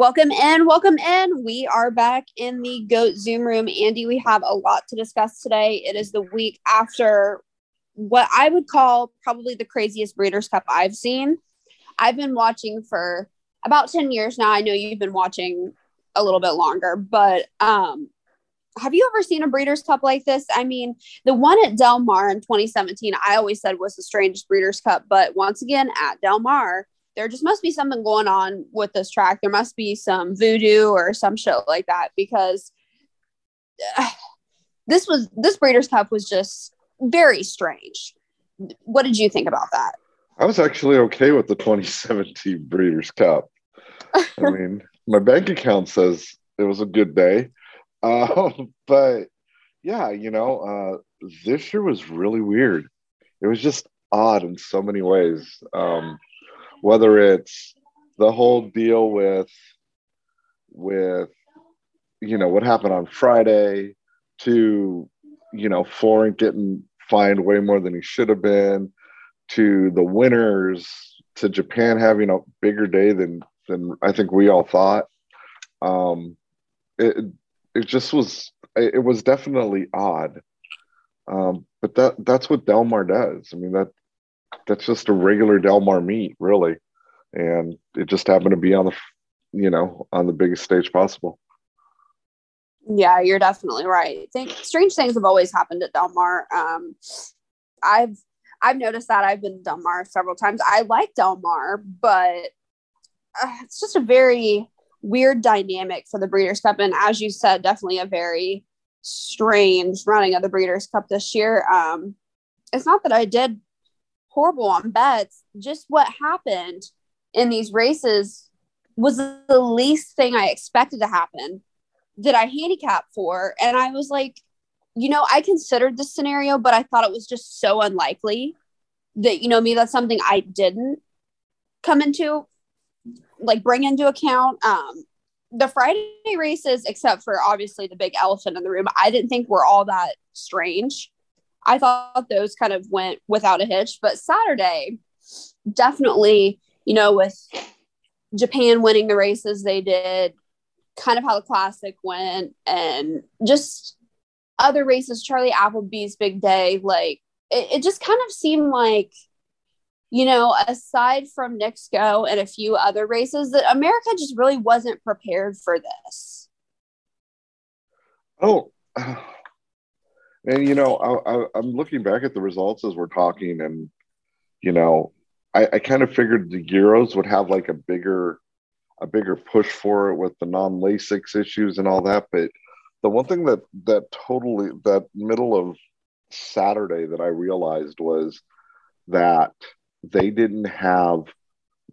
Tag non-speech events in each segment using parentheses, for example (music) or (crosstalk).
Welcome in, welcome in. We are back in the GOAT Zoom room. Andy, we have a lot to discuss today. It is the week after what I would call probably the craziest Breeders' Cup I've seen. I've been watching for about 10 years now. I know you've been watching a little bit longer, but um, have you ever seen a Breeders' Cup like this? I mean, the one at Del Mar in 2017, I always said was the strangest Breeders' Cup, but once again, at Del Mar, there just must be something going on with this track. There must be some voodoo or some shit like that because uh, (sighs) this was this Breeders' Cup was just very strange. What did you think about that? I was actually okay with the 2017 Breeders' Cup. I (laughs) mean, my bank account says it was a good day, uh, (laughs) but yeah, you know, uh, this year was really weird. It was just odd in so many ways. Um, whether it's the whole deal with with you know what happened on Friday to you know Florent getting fined way more than he should have been to the winners to Japan having a bigger day than than I think we all thought. Um, it it just was it was definitely odd. Um, but that that's what Del Mar does. I mean that that's just a regular Del Mar meet, really, and it just happened to be on the, you know, on the biggest stage possible. Yeah, you're definitely right. Think strange things have always happened at Del Mar. Um, I've I've noticed that I've been to Del Mar several times. I like Del Mar, but uh, it's just a very weird dynamic for the Breeders' Cup, and as you said, definitely a very strange running of the Breeders' Cup this year. Um, it's not that I did horrible on bets. Just what happened in these races was the least thing I expected to happen that I handicap for. And I was like, you know, I considered this scenario, but I thought it was just so unlikely that, you know, me, that's something I didn't come into, like bring into account. Um, the Friday races, except for obviously the big elephant in the room, I didn't think were all that strange. I thought those kind of went without a hitch. But Saturday, definitely, you know, with Japan winning the races they did, kind of how the classic went, and just other races, Charlie Appleby's big day, like it, it just kind of seemed like, you know, aside from Knicks Go and a few other races, that America just really wasn't prepared for this. Oh, and you know, I, am looking back at the results as we're talking, and you know, I, I kind of figured the Euros would have like a bigger, a bigger push for it with the non Lasix issues and all that. But the one thing that that totally that middle of Saturday that I realized was that they didn't have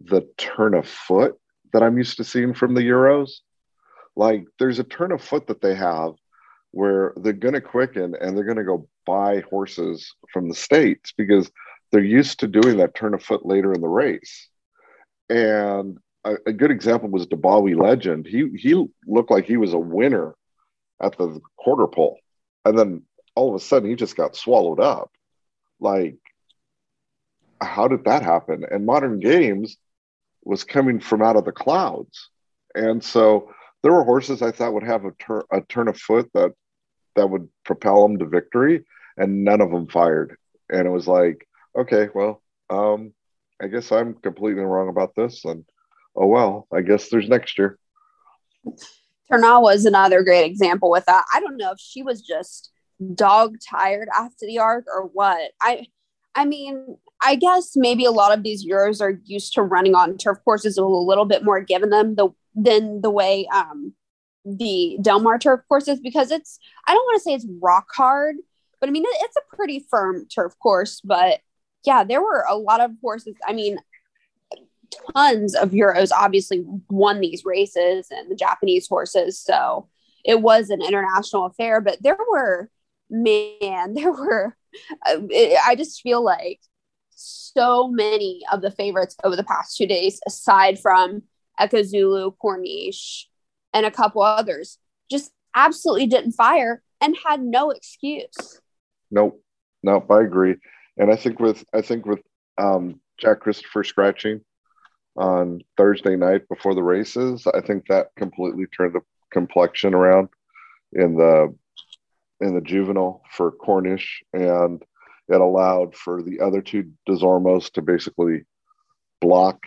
the turn of foot that I'm used to seeing from the Euros. Like there's a turn of foot that they have where they're going to quicken and they're going to go by horses from the states because they're used to doing that turn of foot later in the race. And a, a good example was Dubawi Legend. He he looked like he was a winner at the quarter pole, and then all of a sudden he just got swallowed up. Like, how did that happen? And Modern Games was coming from out of the clouds, and so there were horses I thought would have a, tur- a turn of foot that that would propel them to victory, and none of them fired. And it was like, okay, well, um, I guess I'm completely wrong about this, and oh well, I guess there's next year. Tarnawa was another great example with that. I don't know if she was just dog tired after the arc or what. I I mean, I guess maybe a lot of these Euros are used to running on turf courses a little bit more given them the than the way um, the Del Mar turf is because it's I don't want to say it's rock hard, but I mean it's a pretty firm turf course. But yeah, there were a lot of horses. I mean, tons of Euros obviously won these races and the Japanese horses, so it was an international affair. But there were man, (laughs) there were. Uh, it, I just feel like so many of the favorites over the past two days, aside from Zulu, Corniche, and a couple others just absolutely didn't fire and had no excuse. Nope. Nope. I agree. And I think with I think with um, Jack Christopher scratching, on Thursday night before the races. I think that completely turned the complexion around in the in the juvenile for Corniche, and it allowed for the other two Desormos to basically block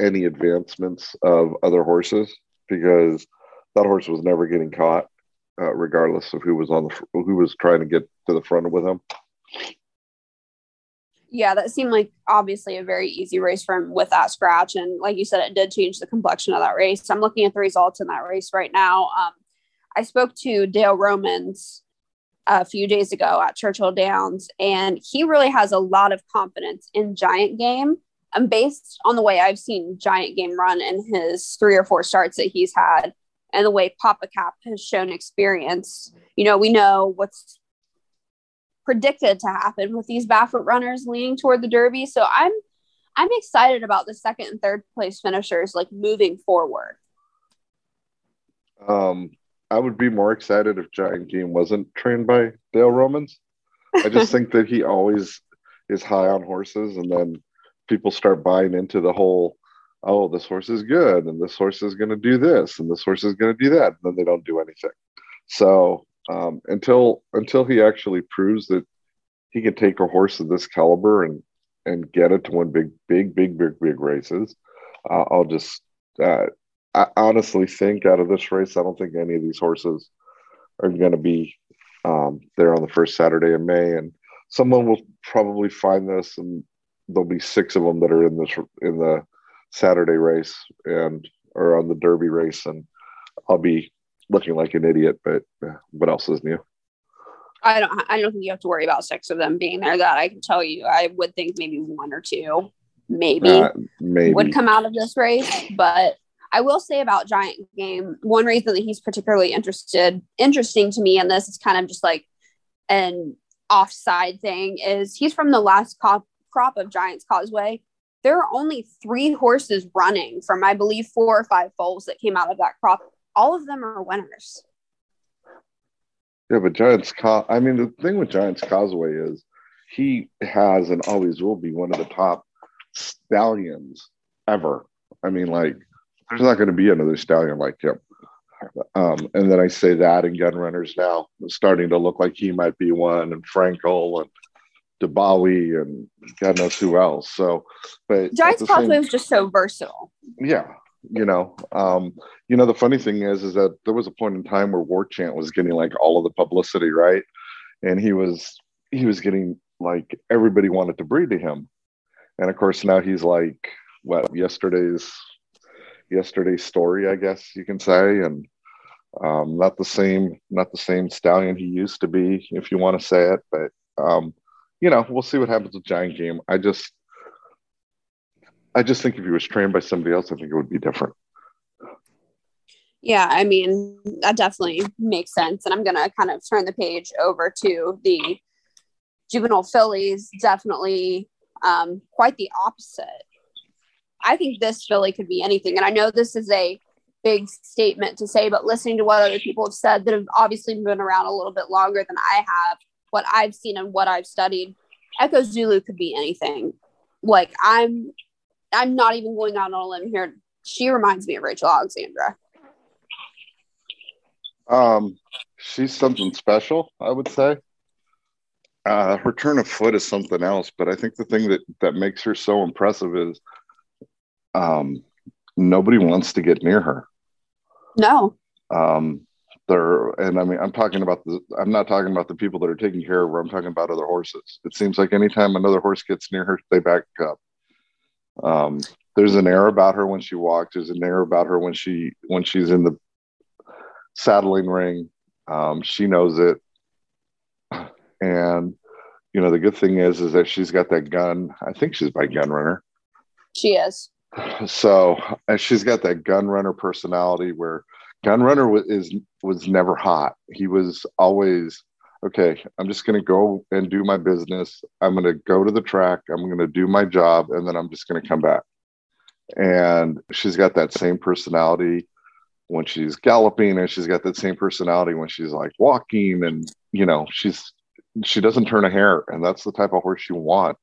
any advancements of other horses because that horse was never getting caught, uh, regardless of who was on the who was trying to get to the front with him. Yeah, that seemed like obviously a very easy race for him with that scratch, and like you said, it did change the complexion of that race. I'm looking at the results in that race right now. Um, I spoke to Dale Romans a few days ago at Churchill Downs, and he really has a lot of confidence in Giant Game. And based on the way I've seen Giant Game run in his three or four starts that he's had, and the way Pappacap has shown experience, you know, we know what's predicted to happen with these barefoot runners leaning toward the Derby. So I'm I'm excited about the second and third place finishers like moving forward. Um, I would be more excited if Giant Game wasn't trained by Dale Romans. I just (laughs) think that he always is high on horses, and then people start buying into the whole, oh, this horse is good, and this horse is going to do this, and this horse is going to do that, and then they don't do anything. So um, until until he actually proves that he can take a horse of this caliber and and get it to win big, big, big, big, big races, uh, I'll just uh, I honestly think out of this race, I don't think any of these horses are going to be um, there on the first Saturday in May, and someone will probably find this, and there'll be six of them that are in this in the Saturday race and or on the Derby race, and I'll be looking like an idiot. But uh, what else is new? I don't. I don't think you have to worry about six of them being there. That I can tell you. I would think maybe one or two, maybe, uh, maybe. would come out of this race, but I will say about Giant Game, one reason that he's particularly interested, interesting to me, and this is kind of just like an offside thing, is he's from the last crop, crop of Giants Causeway. There are only three horses running from, I believe, four or five foals that came out of that crop. All of them are winners. Yeah, but Giants, I mean, the thing with Giants Causeway is he has and always will be one of the top stallions ever. I mean, like there's not going to be another stallion like him. Um, and then I say that, and Gun Runners now starting to look like he might be one, and Frankel and Dubawi and God knows who else. So, but Giants Causeway is just so versatile. Yeah, you know, um, you know the funny thing is, is that there was a point in time where War Chant was getting like all of the publicity, right? And he was he was getting like everybody wanted to breed to him, and of course now he's like what yesterday's yesterday's story, I guess you can say, and um, not the same, not the same stallion he used to be, if you want to say it. But um, you know, we'll see what happens with Giant Game. I just, I just think if he was trained by somebody else, I think it would be different. Yeah, I mean that definitely makes sense, and I'm gonna kind of turn the page over to the juvenile fillies. Definitely, um, quite the opposite. I think this filly could be anything. And I know this is a big statement to say, but listening to what other people have said that have obviously been around a little bit longer than I have, what I've seen and what I've studied, Echo Zulu could be anything. Like I'm I'm not even going out on a limb here. She reminds me of Rachel Alexandra. Um, she's something special, I would say. Uh, her turn of foot is something else, but I think the thing that that makes her so impressive is um, nobody wants to get near her. No. Um, there, and I mean, I'm talking about the. I'm not talking about the people that are taking care of her. I'm talking about other horses. It seems like anytime another horse gets near her, they back up. Um, there's an air about her when she walks. There's an air about her when she when she's in the saddling ring. Um, she knows it, and you know the good thing is is that she's got that gun. I think she's by gun runner. She is so and she's got that gun runner personality where gun runner was, is was never hot. He was always okay i'm just going to go and do my business. I'm going to go to the track. I'm going to do my job and then i'm just going to come back. And she's got that same personality when she's galloping and she's got that same personality when she's like walking and you know she's she doesn't turn a hair and that's the type of horse you want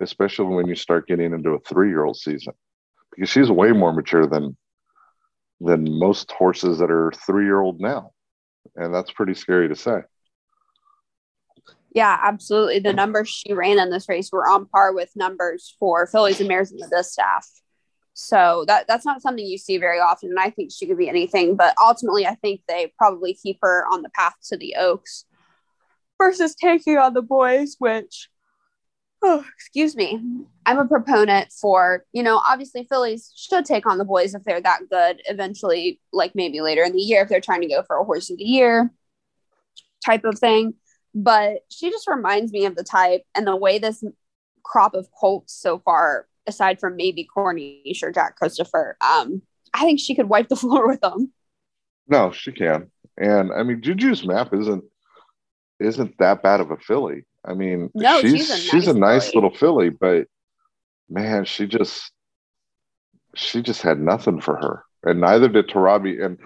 especially when you start getting into a three year old season because she's way more mature than than most horses that are three year old now, and that's pretty scary to say. Yeah, absolutely. The numbers she ran in this race were on par with numbers for fillies and mares in the distaff. So that that's not something you see very often. And I think she could be anything, but ultimately I think they probably keep her on the path to the Oaks versus taking on the boys, which oh, excuse me. I'm a proponent for, you know, obviously fillies should take on the boys if they're that good eventually, like maybe later in the year if they're trying to go for a horse of the year type of thing but she just reminds me of the type and the way this crop of colts so far, aside from maybe Corniche or Jack Christopher, um, I think she could wipe the (laughs) floor with them. No, she can. And I mean, Juju's map isn't isn't that bad of a filly. I mean, no, she's she's a nice, she's a nice filly. little filly, but man, she just she just had nothing for her, and neither did Tarabi. And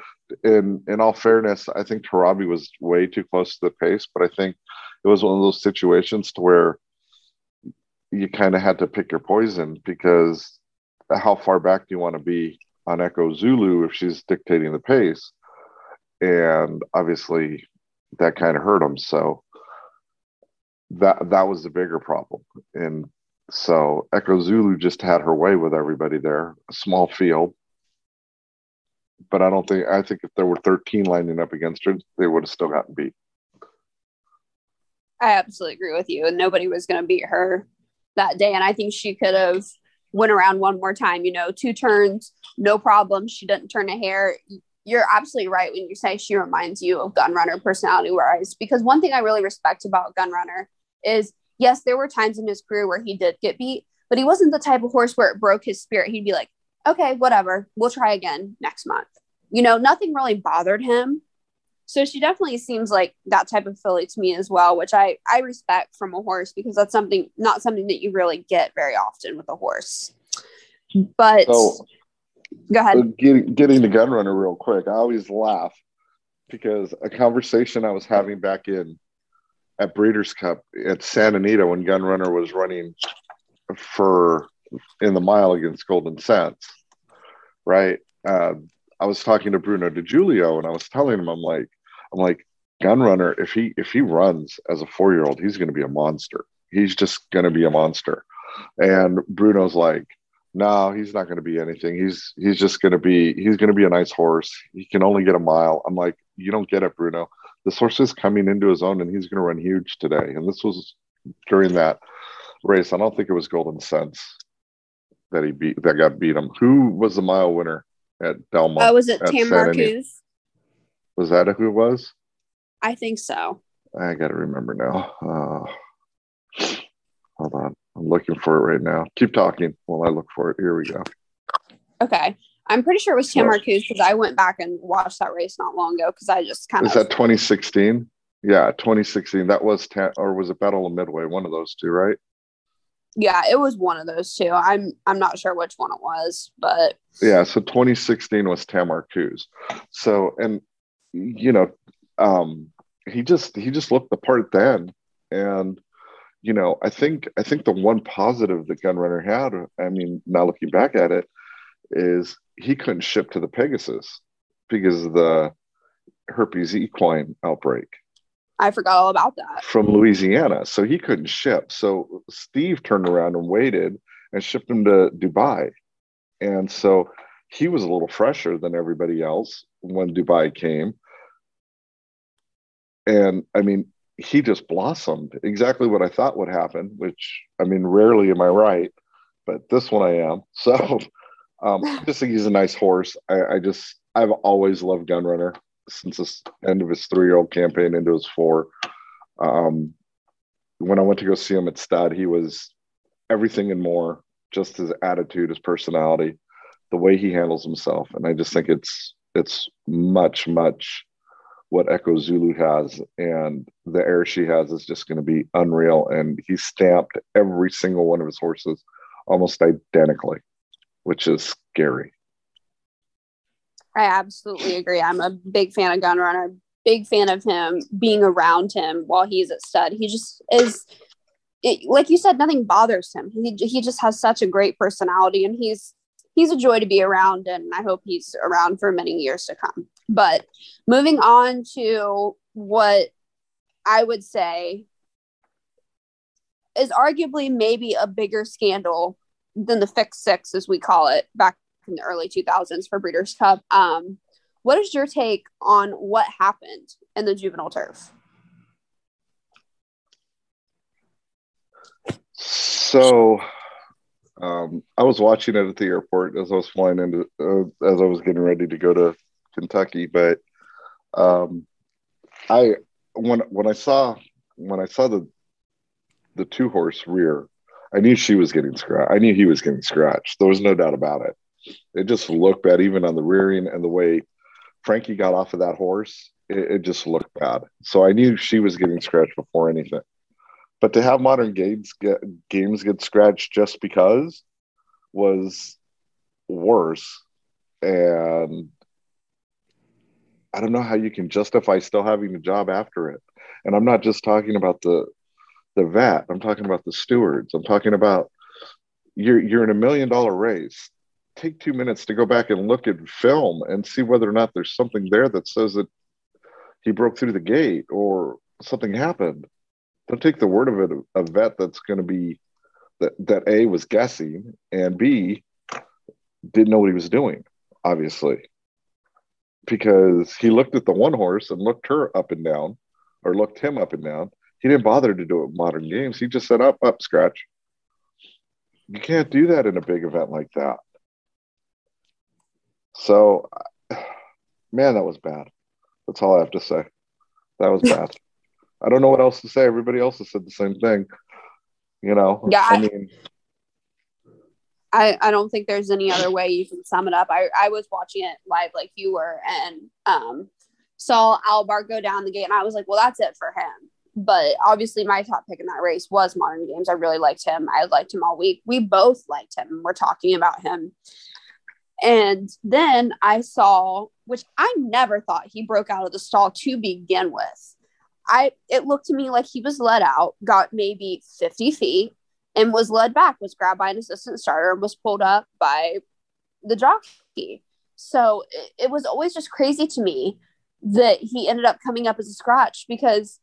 in in all fairness, I think Tarabi was way too close to the pace, but I think it was one of those situations to where you kind of had to pick your poison because how far back do you want to be on Echo Zulu if she's dictating the pace? And obviously that kind of hurt him. So that that was the bigger problem. And so Echo Zulu just had her way with everybody there, a small field but I don't think I think if there were 13 lining up against her, they would have still gotten beat. I absolutely agree with you. And nobody was going to beat her that day. And I think she could have went around one more time, you know, two turns, no problem. She didn't turn a hair. You're absolutely right when you say she reminds you of Gunrunner personality wise, because one thing I really respect about Gunrunner is yes, there were times in his career where he did get beat, but he wasn't the type of horse where it broke his spirit. He'd be like, okay, whatever, we'll try again next month. You know, nothing really bothered him. So she definitely seems like that type of filly to me as well, which I I respect from a horse because that's something not something that you really get very often with a horse. But so, go ahead. Uh, getting getting the gun runner real quick. I always laugh because a conversation I was having back in at Breeders' Cup at Santa Anita when Gun Runner was running for in the mile against Golden Sense, right? Uh, I was talking to Bruno DeJulio and I was telling him, I'm like, I'm like, gun runner, if he if he runs as a four year old, he's going to be a monster. He's just going to be a monster. And Bruno's like, no, he's not going to be anything. He's he's just going to be he's going to be a nice horse. He can only get a mile. I'm like, you don't get it, Bruno. This horse is coming into his own, and he's going to run huge today. And this was during that race. I don't think it was Golden Sense that he beat that got beat him. Who was the mile winner at Del Mar? Oh, was it Tamarkuz? Was that who it was? I think so. I got to remember now. Uh, hold on. I'm looking for it right now. Keep talking while I look for it. Here we go. Okay. I'm pretty sure it was Tamarkuz because I went back and watched that race not long ago because I just kind of. Was that 2016? Yeah, 2016. That was, ta- or was it Battle of Midway? One of those two, right? yeah, it was one of those two. I'm I'm not sure which one it was, but yeah. So 2016 was Tamarkuz. So and you know, um, he just he just looked the part then, and you know, I think I think the one positive that Gunrunner had, I mean, now looking back at it, is he couldn't ship to the Pegasus because of the herpes equine outbreak. I forgot all about that. From Louisiana. So he couldn't ship. So Steve turned around and waited and shipped him to Dubai. And so he was a little fresher than everybody else when Dubai came. And I mean, he just blossomed exactly what I thought would happen, which I mean, rarely am I right, but this one I am. (laughs) So um, I (laughs) just think he's a nice horse. I, I just, I've always loved Gunrunner since the end of his three year old campaign into his four. Um, when I went to go see him at Stud, he was everything and more, just his attitude, his personality, the way he handles himself. And I just think it's it's much, much what Echo Zulu has. And the air she has is just going to be unreal. And he stamped every single one of his horses almost identically, which is scary. I absolutely agree. I'm a big fan of Gunrunner, big fan of him being around him while he's at stud. He just is, it, like you said, nothing bothers him. He, he just has such a great personality and he's, he's a joy to be around, and I hope he's around for many years to come. But moving on to what I would say is arguably maybe a bigger scandal than the fix six, as we call it, back in the early 2000s for Breeders' Cup. Um, what is your take on what happened in the juvenile turf? So, um, I was watching it at the airport as I was flying into, uh, as I was getting ready to go to Kentucky. But um, I, when when I saw when I saw the the two horse rear, I knew she was getting scratched. I knew he was getting scratched. There was no doubt about it. It just looked bad, even on the rearing and the way Frankie got off of that horse. It, it just looked bad. So I knew she was getting scratched before anything. But to have modern games get games get scratched just because was worse. And I don't know how you can justify still having a job after it. And I'm not just talking about the the vet. I'm talking about the stewards. I'm talking about you're you're in a million dollar race. Take two minutes to go back and look at film and see whether or not there's something there that says that he broke through the gate or something happened. Don't take the word of it a vet that's going to be that that A was guessing and B didn't know what he was doing, obviously. Because he looked at the one horse and looked her up and down, or looked him up and down, he didn't bother to do it modern games. He just said up, up, scratch. You can't do that in a big event like that. So, (sighs) man, that was bad. That's all I have to say. That was bad. (laughs) I don't know what else to say. Everybody else has said the same thing. You know, yeah. I mean, I, I don't think there's any other way you can sum it up. I, I was watching it live like you were and um, saw Albahr go down the gate, and I was like, well, that's it for him but obviously my top pick in that race was modern games. I really liked him. I liked him all week. We both liked him. We're talking about him. And then i saw which i never thought he broke out of the stall to begin with. I it looked to me like he was let out got maybe 50 feet and was led back was grabbed by an assistant starter and was pulled up by the jockey. So it, it was always just crazy to me that he ended up coming up as a scratch because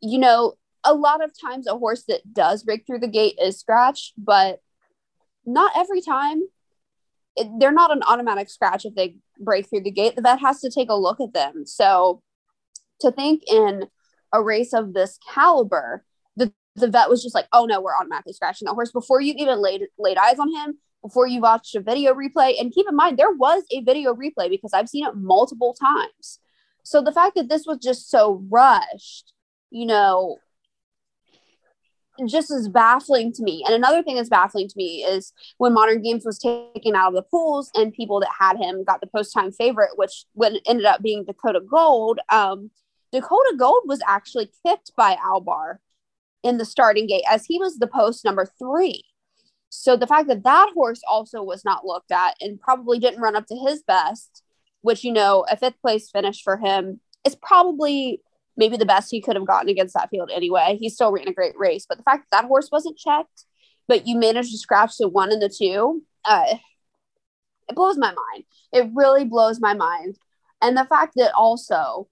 you know, a lot of times a horse that does break through the gate is scratched, but not every time. It, they're not an automatic scratch if they break through the gate. The vet has to take a look at them. So to think in a race of this caliber, the, the vet was just like, oh no, we're automatically scratching that horse before you even laid laid eyes on him, before you watched a video replay. And keep in mind, there was a video replay because I've seen it multiple times. So the fact that this was just so rushed you know, just as baffling to me. And another thing that's baffling to me is when Modern Games was taken out of the pools and people that had him got the post time favorite, which when ended up being Dakota Gold. Um, Dakota Gold was actually kicked by Albahr in the starting gate as he was the post number three. So the fact that that horse also was not looked at and probably didn't run up to his best, which you know a fifth place finish for him is probably maybe the best he could have gotten against that field anyway. He still ran a great race, but the fact that that horse wasn't checked, but you managed to scratch the one and the two, uh, it blows my mind. It really blows my mind. And the fact that also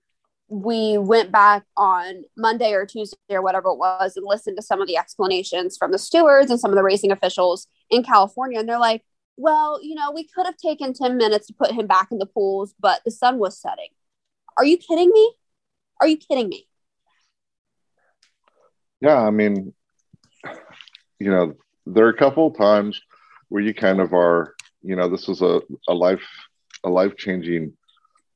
we went back on Monday or Tuesday or whatever it was and listened to some of the explanations from the stewards and some of the racing officials in California. And they're like, well, you know, we could have taken 10 minutes to put him back in the pools, but the sun was setting. Are you kidding me? Are you kidding me? Yeah, I mean, you know, there are a couple of times where you kind of are, you know, this was a, a life a life changing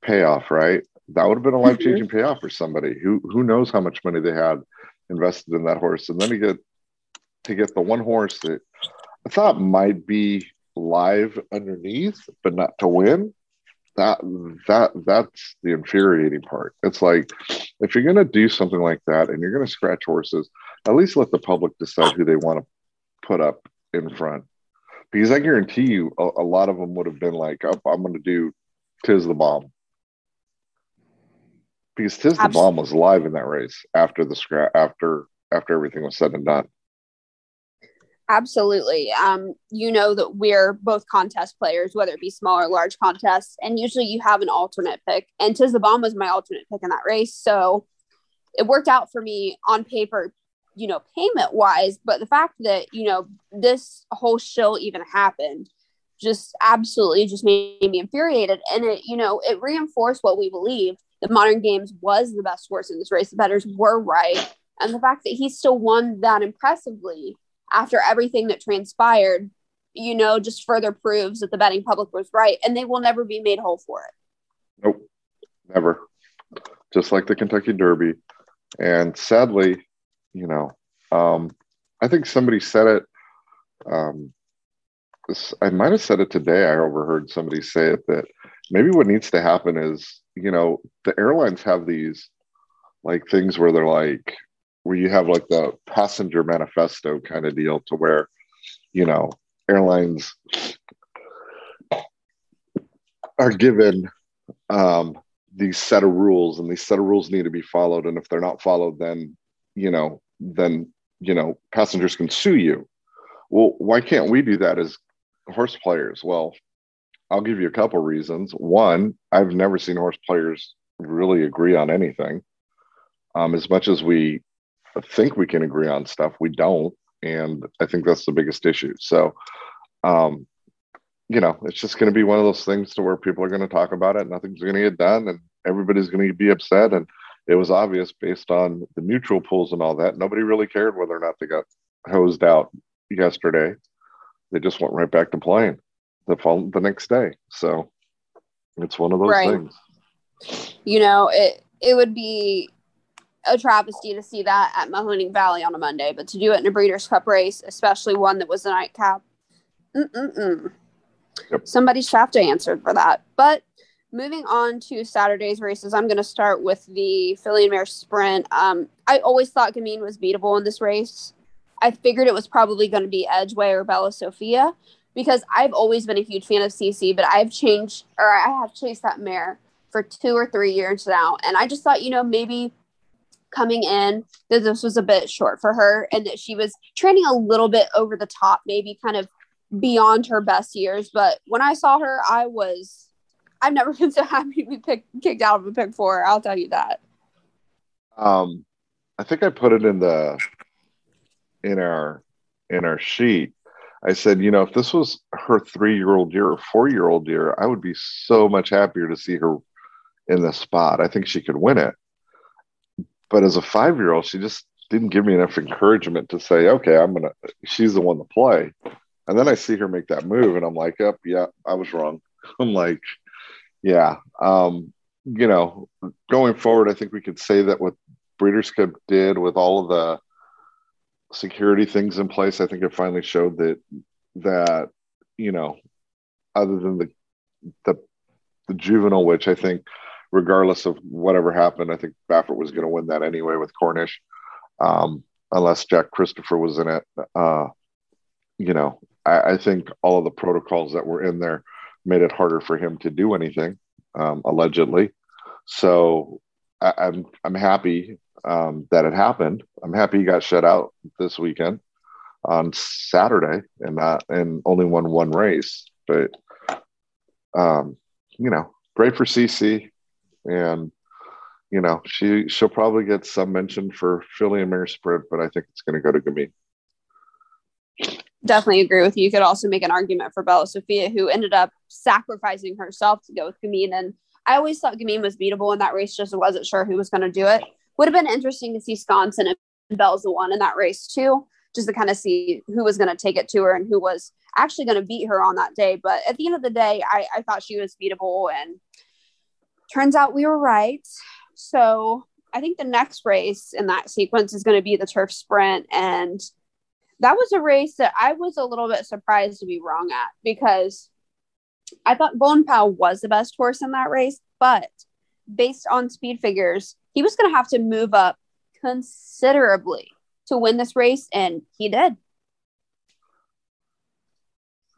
payoff, right? That would have been a life changing mm-hmm. payoff for somebody who who knows how much money they had invested in that horse, and then to get to get the one horse that I thought might be live underneath, but not to win that that that's the infuriating part. It's like if you're going to do something like that and you're going to scratch horses at least let the public decide who they want to put up in front. Because i guarantee you a, a lot of them would have been like oh, i'm going to do tiz the bomb. Because tiz Absolutely. the bomb was live in that race after the scratch after after everything was said and done Absolutely. Um, you know that we're both contest players, whether it be small or large contests, and usually you have an alternate pick. And Tiz the Bomb was my alternate pick in that race. So it worked out for me on paper, you know, payment wise. But the fact that, you know, this whole show even happened just absolutely just made me infuriated. And it, you know, it reinforced what we believed that modern games was the best horse in this race. The bettors were right. And the fact that he still won that impressively after everything that transpired, you know, just further proves that the betting public was right and they will never be made whole for it. Nope, never. Just like the Kentucky Derby. And sadly, you know, um, I think somebody said it. Um, I might have said it today. I overheard somebody say it that maybe what needs to happen is, you know, the airlines have these like things where they're like, where you have like the passenger manifesto kind of deal to where, you know, airlines are given um, these set of rules and these set of rules need to be followed. And if they're not followed, then, you know, then, you know, passengers can sue you. Well, why can't we do that as horse players? Well, I'll give you a couple reasons. One, I've never seen horse players really agree on anything. Um, as much as we think we can agree on stuff. We don't, and I think that's the biggest issue. So, um, you know, it's just going to be one of those things to where people are going to talk about it. Nothing's going to get done, and everybody's going to be upset. And it was obvious based on the mutuel pools and all that. Nobody really cared whether or not they got hosed out yesterday. They just went right back to playing the fall the next day. So it's one of those right. things. You know, it it would be a travesty to see that at Mahoning Valley on a Monday, but to do it in a Breeders' Cup race, especially one that was a nightcap, mm-mm-mm. Yep. somebody should have to answer for that. But moving on to Saturday's races, I'm going to start with the Filly and Mare Sprint. Um, I always thought Gamine was beatable in this race. I figured it was probably going to be Edgeway or Bella Sophia because I've always been a huge fan of Ce Ce, but I've changed or I have chased that mare for two or three years now. And I just thought, you know, maybe coming in that this was a bit short for her and that she was training a little bit over the top, maybe kind of beyond her best years. But when I saw her, I was I've never (laughs) been so happy to be picked, kicked out of a pick four. I'll tell you that. Um, I think I put it in the in our in our sheet. I said, you know, if this was her three year old year or four year old year, I would be so much happier to see her in the spot. I think she could win it. But as a five year old, she just didn't give me enough encouragement to say, okay, I'm gonna. She's the one to play. And then I see her make that move, and I'm like, oh, yeah, I was wrong. (laughs) I'm like, yeah, um, you know, going forward, I think we could say that what Breeders' Cup did with all of the security things in place, I think it finally showed that that you know, other than the the the juvenile, which I think regardless of whatever happened, I think Baffert was going to win that anyway with Corniche, um, unless Jack Christopher was in it. Uh, you know, I, I, think all of the protocols that were in there made it harder for him to do anything, um, allegedly. So I, am I'm, I'm happy um, that it happened. I'm happy he got shut out this weekend on Saturday and not and only won one race, but um, you know, great for Ce Ce and you know she she'll probably get some mention for Filly and Mare Sprint, but I think it's going to go to Gamine. Definitely agree with you. You could also make an argument for Bella Sophia, who ended up sacrificing herself to go with Gamine. And I always thought Gamine was beatable in that race, just wasn't sure who was going to do it. Would have been interesting to see Sconsin and Bell's the one in that race too, just to kind of see who was going to take it to her and who was actually going to beat her on that day. But at the end of the day, I, I thought she was beatable and turns out we were right. So I think the next race in that sequence is going to be the turf sprint. And that was a race that I was a little bit surprised to be wrong at because I thought Golden Pal was the best horse in that race, but based on speed figures, he was going to have to move up considerably to win this race, and he did.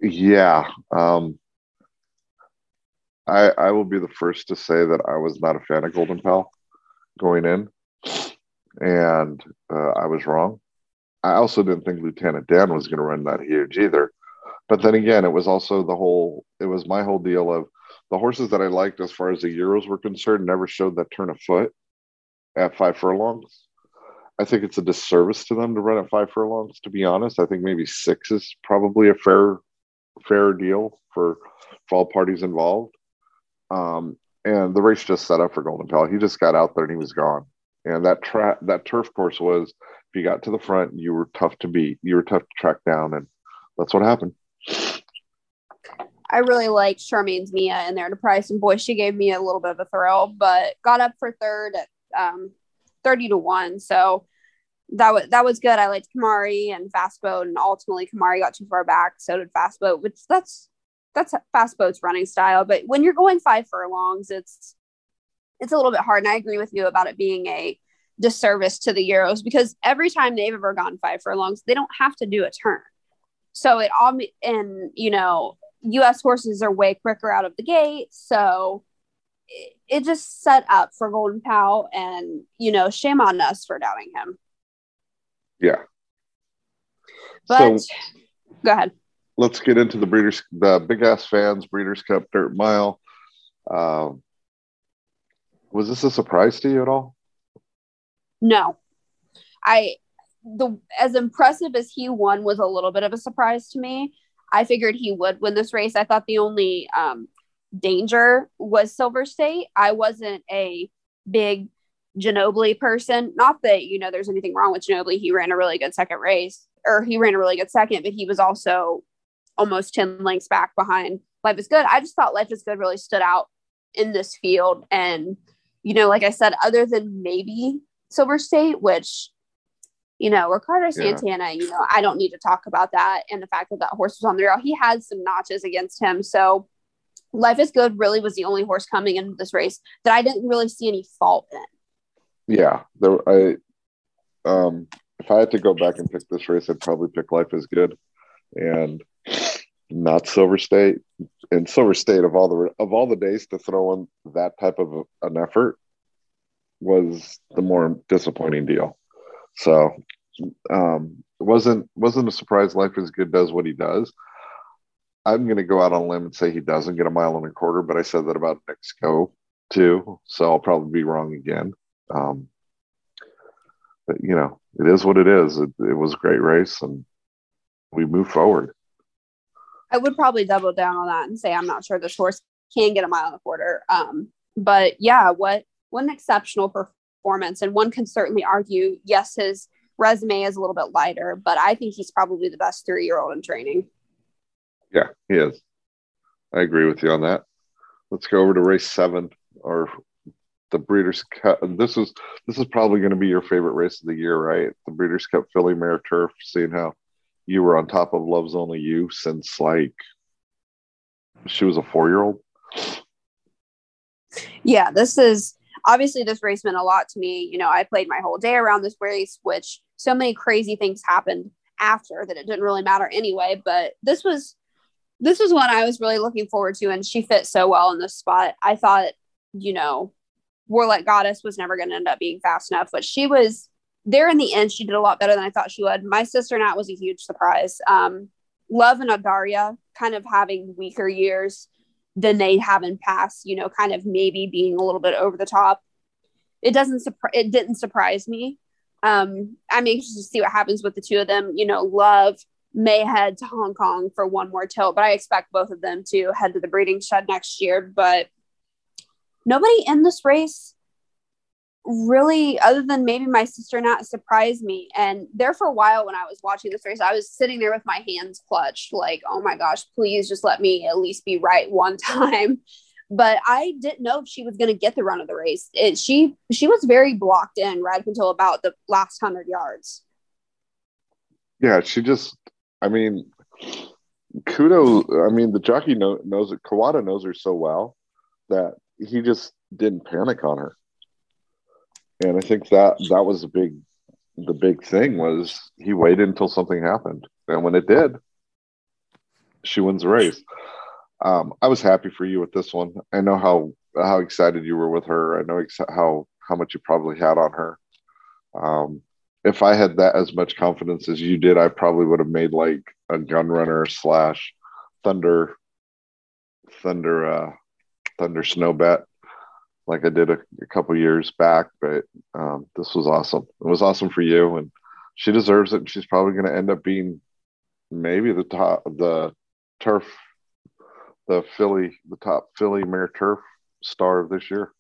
Yeah. Um, I I will be the first to say that I was not a fan of Golden Pal going in, and uh, I was wrong. I also didn't think Lieutenant Dan was going to run that huge either. But then again, it was also the whole, it was my whole deal of the horses that I liked as far as the Euros were concerned never showed that turn of foot at five furlongs. I think it's a disservice to them to run at five furlongs, to be honest. I think maybe six is probably a fair fair deal for, for all parties involved. Um, and the race just set up for Golden Pal. He just got out there and he was gone. And that track, that turf course was, if you got to the front, you were tough to beat. You were tough to track down, and that's what happened. I really liked Charmaine's Mia in there to price, and boy, she gave me a little bit of a thrill. But got up for third at um, thirty to one, so that was that was good. I liked Kimari and Fastboat, and ultimately Kimari got too far back. So did Fastboat, which that's that's fast boats running style. But when you're going five furlongs, it's it's a little bit hard. And I agree with you about it being a disservice to the Euros because every time they've ever gone five furlongs, they don't have to do a turn. So it all and you know U.S. horses are way quicker out of the gate, so it, it just set up for Golden Pal, and you know shame on us for doubting him. Yeah. But so, go ahead. Let's get into the Breeders, the Big Ass Fans Breeders' Cup Dirt Mile. Um, was this a surprise to you at all? No, I the as impressive as he won was a little bit of a surprise to me. I figured he would win this race. I thought the only um, danger was Silver State. I wasn't a big Ginobili person. Not that, you know, there's anything wrong with Ginobili. He ran a really good second race, or he ran a really good second, but he was also almost 10 lengths back behind Life is Good. I just thought Life is Good really stood out in this field. And, you know, like I said, other than maybe Silver State, which, you know, Ricardo Santana, yeah. you know, I don't need to talk about that. And the fact that that horse was on the rail, he had some notches against him. So, Life is Good really was the only horse coming into this race that I didn't really see any fault in yeah, there. I um, if I had to go back and pick this race, I'd probably pick Life is Good, and not Silver State. And Silver State of all the of all the days to throw in that type of an effort was the more disappointing deal. So um, it wasn't wasn't a surprise. Life is Good does what he does. I'm going to go out on a limb and say he doesn't get a mile and a quarter, but I said that about Mexico too, so I'll probably be wrong again. Um, but you know, it is what it is. It, it was a great race, and we move forward. I would probably double down on that and say I'm not sure this horse can get a mile and a quarter. Um, but yeah, what what an exceptional performance, and one can certainly argue, yes, his resume is a little bit lighter, but I think he's probably the best three year old in training. Yeah, he is. I agree with you on that. Let's go over to race seven, or the Breeders' Cup. This is this is probably going to be your favorite race of the year, right? The Breeders' Cup Filly Mare Turf. Seeing how you were on top of Love's Only You since like she was a four year old. Yeah, this is obviously this race meant a lot to me. You know, I played my whole day around this race, which so many crazy things happened after that it didn't really matter anyway. But this was this was one I was really looking forward to, and she fit so well in this spot. I thought, you know, Warlike Goddess was never going to end up being fast enough, but she was there in the end. She did a lot better than I thought she would. My sister Nat was a huge surprise. Um, Love and Audarya kind of having weaker years than they have in past, you know, kind of maybe being a little bit over the top. It doesn't surprise, it didn't surprise me. Um, I'm anxious to see what happens with the two of them. You know, Love may head to Hong Kong for one more tilt, but I expect both of them to head to the breeding shed next year. But nobody in this race really other than maybe my sister Nat surprised me and there for a while when i was watching this race i was sitting there with my hands clutched like oh my gosh please just let me at least be right (laughs) one time. But i didn't know if she was going to get the run of the race. It, she she was very blocked in right up until about the last 100 yards. Yeah she just i mean kudos i mean the jockey know, knows it kawada knows her so well that he just didn't panic on her. And I think that that was the big the big thing was he waited until something happened. And when it did, she wins the race. Um, I was happy for you with this one. I know how how excited you were with her. I know ex- how how much you probably had on her. Um, if I had that as much confidence as you did, I probably would have made like a gun runner slash thunder thunder uh thunder snow bet like I did a, a couple years back. But um, this was awesome. It was awesome for you, and she deserves it. And she's probably going to end up being maybe the top the turf the Philly the top Filly Mare Turf star of this year.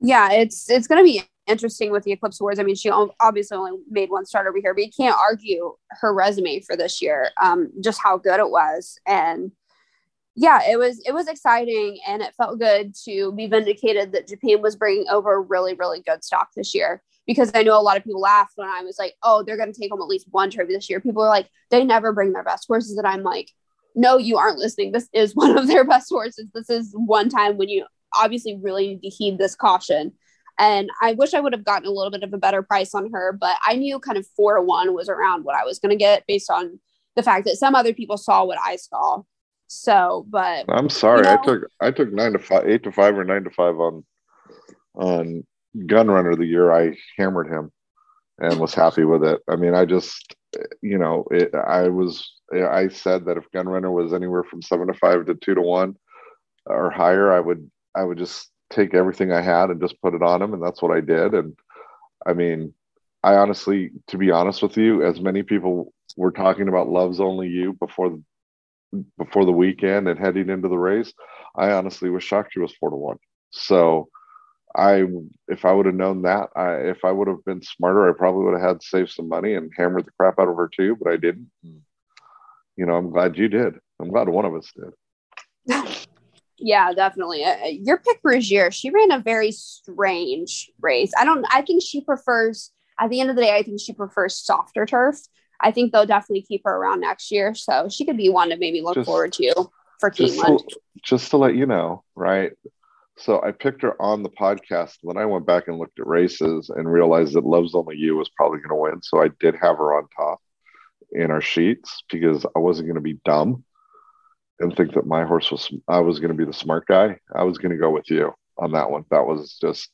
Yeah, it's it's going to be interesting with the Eclipse Awards. I mean, she obviously only made one start over here, but you can't argue her resume for this year, um, just how good it was. And yeah, it was it was exciting, and it felt good to be vindicated that Japan was bringing over really really good stock this year. Because I know a lot of people laughed when I was like, "Oh, they're going to take home at least one trophy this year." People are like, "They never bring their best horses," and I'm like, "No, you aren't listening. This is (laughs) one of their best horses. This is one time when you obviously really need to heed this caution." And I wish I would have gotten a little bit of a better price on her, but I knew kind of four to one was around what I was going to get based on the fact that some other people saw what I saw. So, but I'm sorry, you know, I took I took nine to five, eight to five, or nine to five on on Gun Runner the year I hammered him and was happy with it. I mean, I just you know, it, I was I said that if Gun Runner was anywhere from seven to five to two to one or higher, I would I would just take everything I had and just put it on him, and that's what I did. And I mean, I honestly, to be honest with you, as many people were talking about "Love's Only You" before before the weekend and heading into the race, I honestly was shocked she was four to one. So, I if I would have known that, I if I would have been smarter, I probably would have had to save some money and hammered the crap out of her too. But I didn't. You know, I'm glad you did. I'm glad one of us did. (laughs) Yeah, definitely. Uh, your pick, Rougir, she ran a very strange race. I don't, I think she prefers, at the end of the day, I think she prefers softer turf. I think they'll definitely keep her around next year. So she could be one to maybe look just, forward to for just Keeneland. To, just to let you know, right? So I picked her on the podcast. Then I went back and looked at races and realized that Love's Only You was probably going to win. So I did have her on top in our sheets because I wasn't going to be dumb and think that my horse was I was going to be the smart guy. I was going to go with you on that one. That was just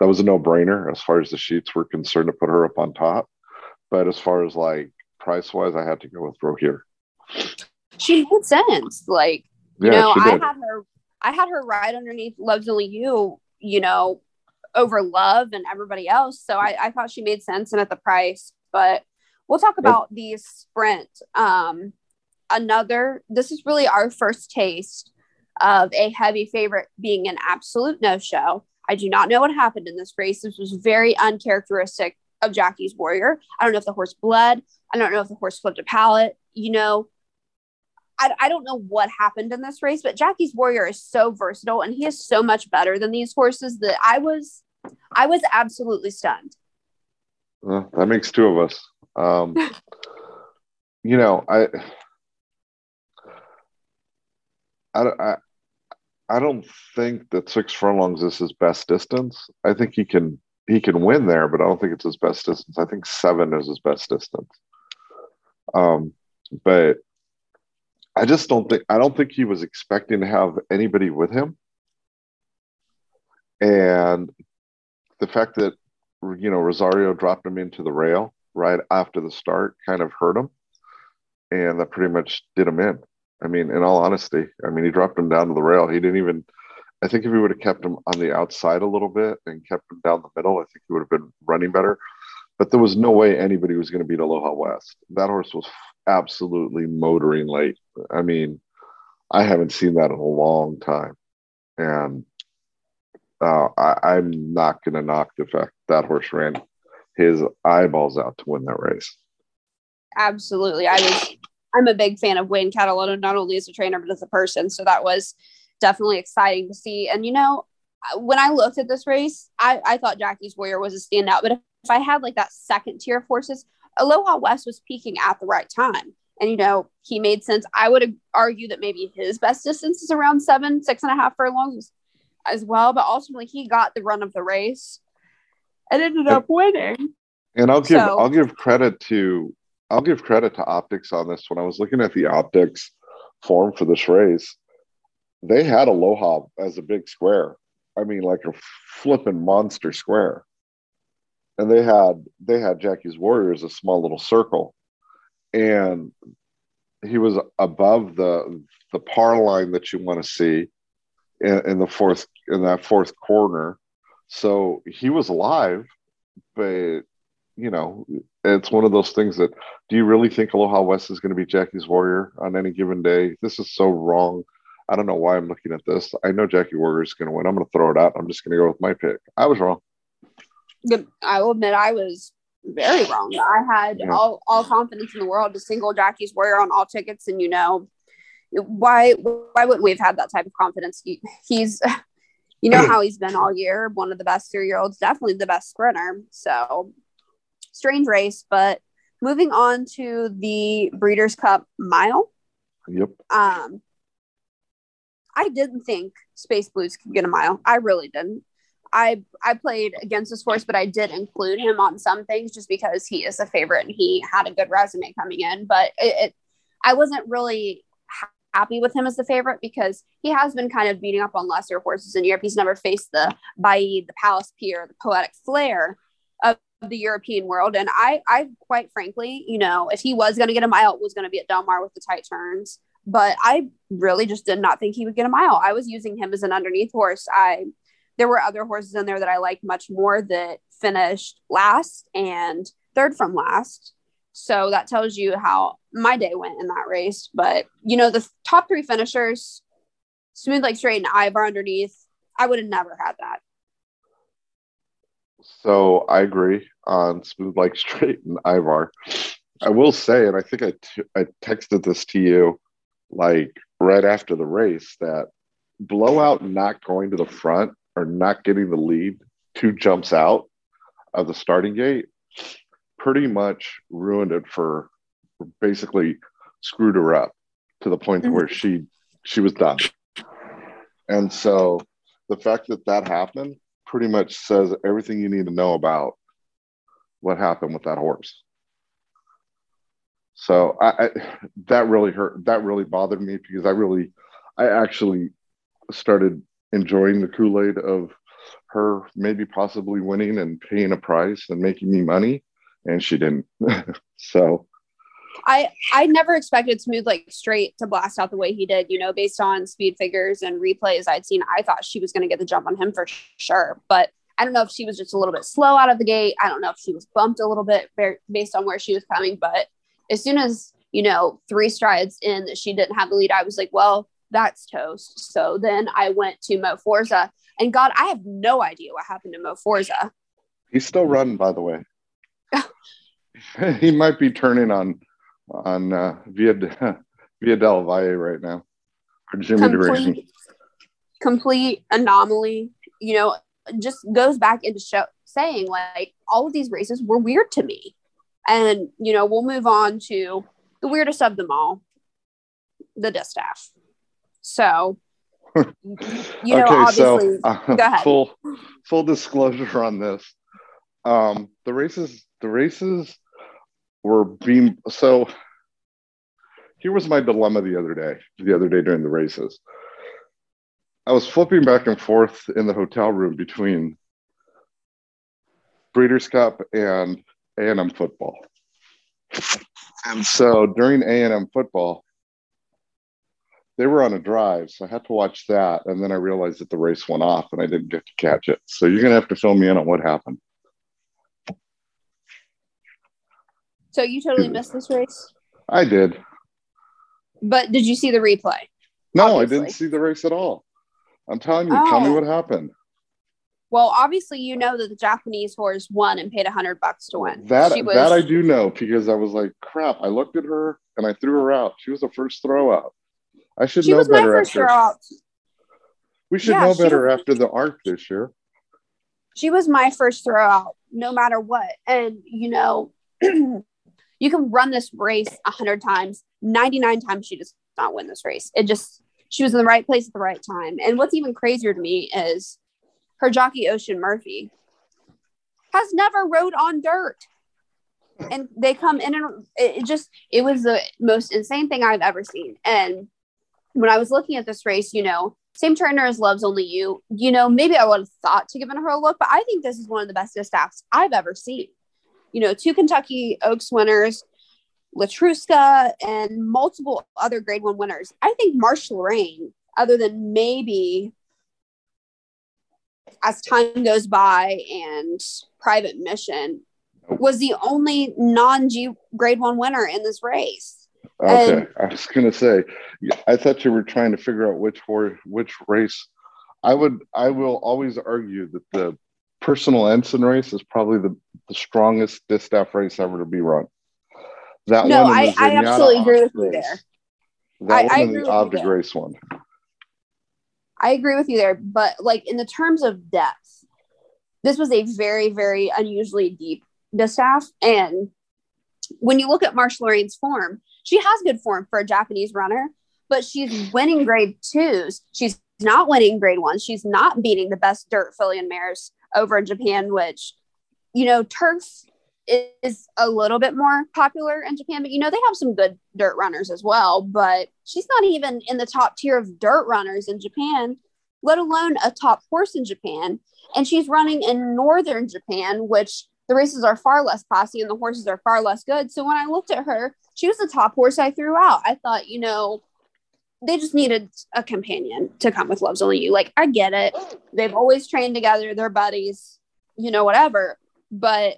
that was a no brainer as far as the sheets were concerned to put her up on top. But as far as like price wise, I had to go with Rougir. She made sense. Like you yeah, know, I had her I had her right underneath Love's Only You, you know, over Love and everybody else. So I, I thought she made sense and at the price. But we'll talk about the sprint. Um, another, this is really our first taste of a heavy favorite being an absolute no show. I do not know what happened in this race. This was very uncharacteristic of Jackie's Warrior. I don't know if the horse bled. I don't know if the horse flipped a palate. You know, I, I don't know what happened in this race, but Jackie's Warrior is so versatile and he is so much better than these horses that I was I was absolutely stunned. Well, that makes two of us. Um, (laughs) you know, I I, I, I don't think that six furlongs is his best distance. I think he can he can win there, but I don't think it's his best distance. I think seven is his best distance. Um, but I just don't think I don't think he was expecting to have anybody with him, and the fact that you know Rosario dropped him into the rail right after the start kind of hurt him, and that pretty much did him in. I mean, in all honesty, I mean, he dropped him down to the rail. He didn't even. I think if he would have kept him on the outside a little bit and kept him down the middle, I think he would have been running better. But there was no way anybody was going to beat Aloha West. That horse was absolutely motoring late. I mean, I haven't seen that in a long time, and uh, I, am not going to knock the fact that horse ran his eyeballs out to win that race. Absolutely, I was I'm a big fan of Wayne Catalano, not only as a trainer, but as a person. So that was definitely exciting to see. And, you know, when I looked at this race, I, I thought Jackie's Warrior was a standout. But if, if I had like that second tier of horses, Aloha West was peaking at the right time. And, you know, he made sense. I would argue that maybe his best distance is around seven, six and a half furlongs as well. But ultimately, he got the run of the race and ended up winning. And I'll give so, I'll give credit to I'll give credit to optics on this. When I was looking at the optics form for this race, they had Aloha as a big square. I mean, like a flipping monster square. and they had they had Jackie's Warrior as a small little circle, and he was above the the par line that you want to see in, in the fourth in that fourth corner. So he was alive, but you know, it's one of those things that do you really think Aloha West is going to be Jackie's Warrior on any given day? This is so wrong. I don't know why I'm looking at this. I know Jackie Warrior is going to win. I'm going to throw it out. I'm just going to go with my pick. I was wrong. I will admit I was very wrong. I had yeah. all, all confidence in the world to single Jackie's Warrior on all tickets, and you know why why wouldn't we have had that type of confidence? He, he's (laughs) you know how he's been all year, one of the best three year olds, definitely the best sprinter. So strange race, but moving on to the Breeders' Cup Mile. Yep. Um, I didn't think Space Blues could get a mile. I really didn't. I I played against this horse, but I did include him on some things just because he is a favorite and he had a good resume coming in. But it, it I wasn't really happy with him as the favorite because he has been kind of beating up on lesser horses in Europe. He's never faced the Baaeed, the Palace Pier, the Poetic Flare of the European world. And I, I quite frankly, you know, if he was going to get a mile, it was going to be at Del Mar with the tight turns. But I really just did not think he would get a mile. I was using him as an underneath horse. I there were other horses in there that I liked much more that finished last and third from last. So that tells you how my day went in that race. But you know, the top three finishers, Smooth Like Strait and Ivar underneath, I would have never had that. So I agree on Smooth Like (laughs) Strait and Ivar. I will say, and I think I, t- I texted this to you like right after the race that blowout not going to the front or not getting the lead two jumps out of the starting gate pretty much ruined it for basically screwed her up to the point mm-hmm. where she she was done and so the fact that that happened pretty much says everything you need to know about what happened with that horse so I, I that really hurt that really bothered me because i really i actually started enjoying the kool-aid of her maybe possibly winning and paying a price and making me money and she didn't. (laughs) so I I never expected smooth like strait to blast out the way he did, you know, based on speed figures and replays I'd seen. I thought she was going to get the jump on him for sure, but I don't know if she was just a little bit slow out of the gate. I don't know if she was bumped a little bit based on where she was coming, but as soon as, you know, three strides in that she didn't have the lead, I was like, well, that's toast. So then I went to Mo Forza and God, I have no idea what happened to Mo Forza. He's still running, by the way. (laughs) he might be turning on on uh, via (laughs) via Del Valle right now. Or Jimmy complete, complete anomaly. You know, just goes back into show saying like all of these races were weird to me. And you know, we'll move on to the weirdest of them all, the distaff. So, you know, okay, obviously, so, uh, full full disclosure on this. Um, the races the races were being so here was my dilemma the other day the other day during the races i was flipping back and forth in the hotel room between breeders cup and a&m football and so during a&m football they were on a drive so i had to watch that and then i realized that the race went off and i didn't get to catch it so you're going to have to fill me in on what happened So you totally missed this race? I did. But did you see the replay? No, obviously? I didn't see the race at all. I'm telling you, oh. tell me oh. what happened. Well, obviously, you know that the Japanese horse won and paid a hundred bucks to win. That was, that I do know because I was like, crap. I looked at her and I threw her out. She was the first throw out. I should know better after. We should yeah, know better was, after the arc this year. She was my first throw out, no matter what. And you know, (clears throat) you can run this race a hundred times, 99 times she does not win this race. It just she was in the right place at the right time. And what's even crazier to me is her jockey Oisin Murphy has never rode on dirt. And they come in and it just it was the most insane thing I've ever seen. And when I was looking at this race, you know, same trainer as Loves Only You. You know, maybe I would have thought to given her a look, but I think this is one of the best distaffs I've ever seen. You know, two Kentucky Oaks winners, Letruska, and multiple other grade one winners. I think Marche Lorraine, other than maybe as time goes by and private mission, was the only non G grade one winner in this race. Okay, and, I was gonna say, I thought you were trying to figure out which horse, which race. I would, I will always argue that the personal ensign race is probably the, the strongest distaff race ever to be run. That no, one I, I absolutely agree with you there. That I, one I the object race one. I agree with you there, but like in the terms of depth, this was a very, very unusually deep distaff. And when you look at Marche Lorraine's form, she has good form for a Japanese runner, but she's winning grade twos. She's not winning grade ones. She's not beating the best dirt filly and mares over in Japan, which, you know, turf is a little bit more popular in Japan, but you know, they have some good dirt runners as well. But she's not even in the top tier of dirt runners in Japan, let alone a top horse in Japan. And she's running in northern Japan, which the races are far less classy and the horses are far less good. So when I looked at her, she was the top horse I threw out. I thought, you know, they just needed a companion to come with Loves Only You. Like, I get it. They've always trained together, they're buddies, you know, whatever. But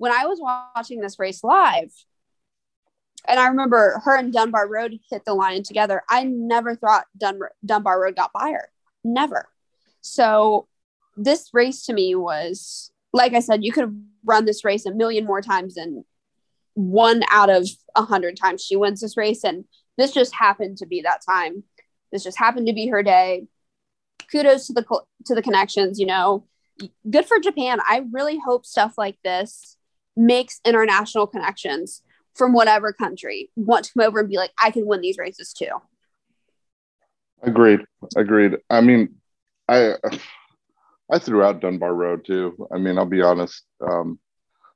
when I was watching this race live, and I remember her and Dunbar Road hit the line together, I never thought Dun- Dunbar Road got by her. Never. So this race to me was, like I said, you could have run this race a million more times and one out of a hundred times she wins this race. And this just happened to be that time. This just happened to be her day. Kudos to the to the connections. You know, good for Japan. I really hope stuff like this makes international connections from whatever country want to come over and be like, I can win these races too. Agreed. Agreed. I mean, I I threw out Dunbar Road too. I mean, I'll be honest. Um,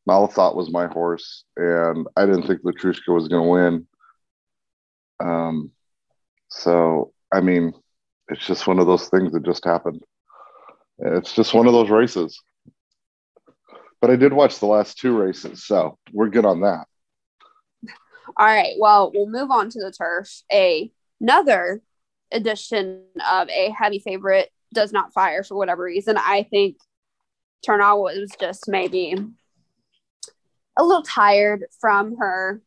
Thought was my horse, and I didn't think Letruska was going to win. Um, so I mean, it's just one of those things that just happened. It's just one of those races. But I did watch the last two races, so we're good on that. All right. Well, we'll move on to the turf. A another edition of a heavy favorite does not fire for whatever reason. I think Tarnawa was just maybe a little tired from her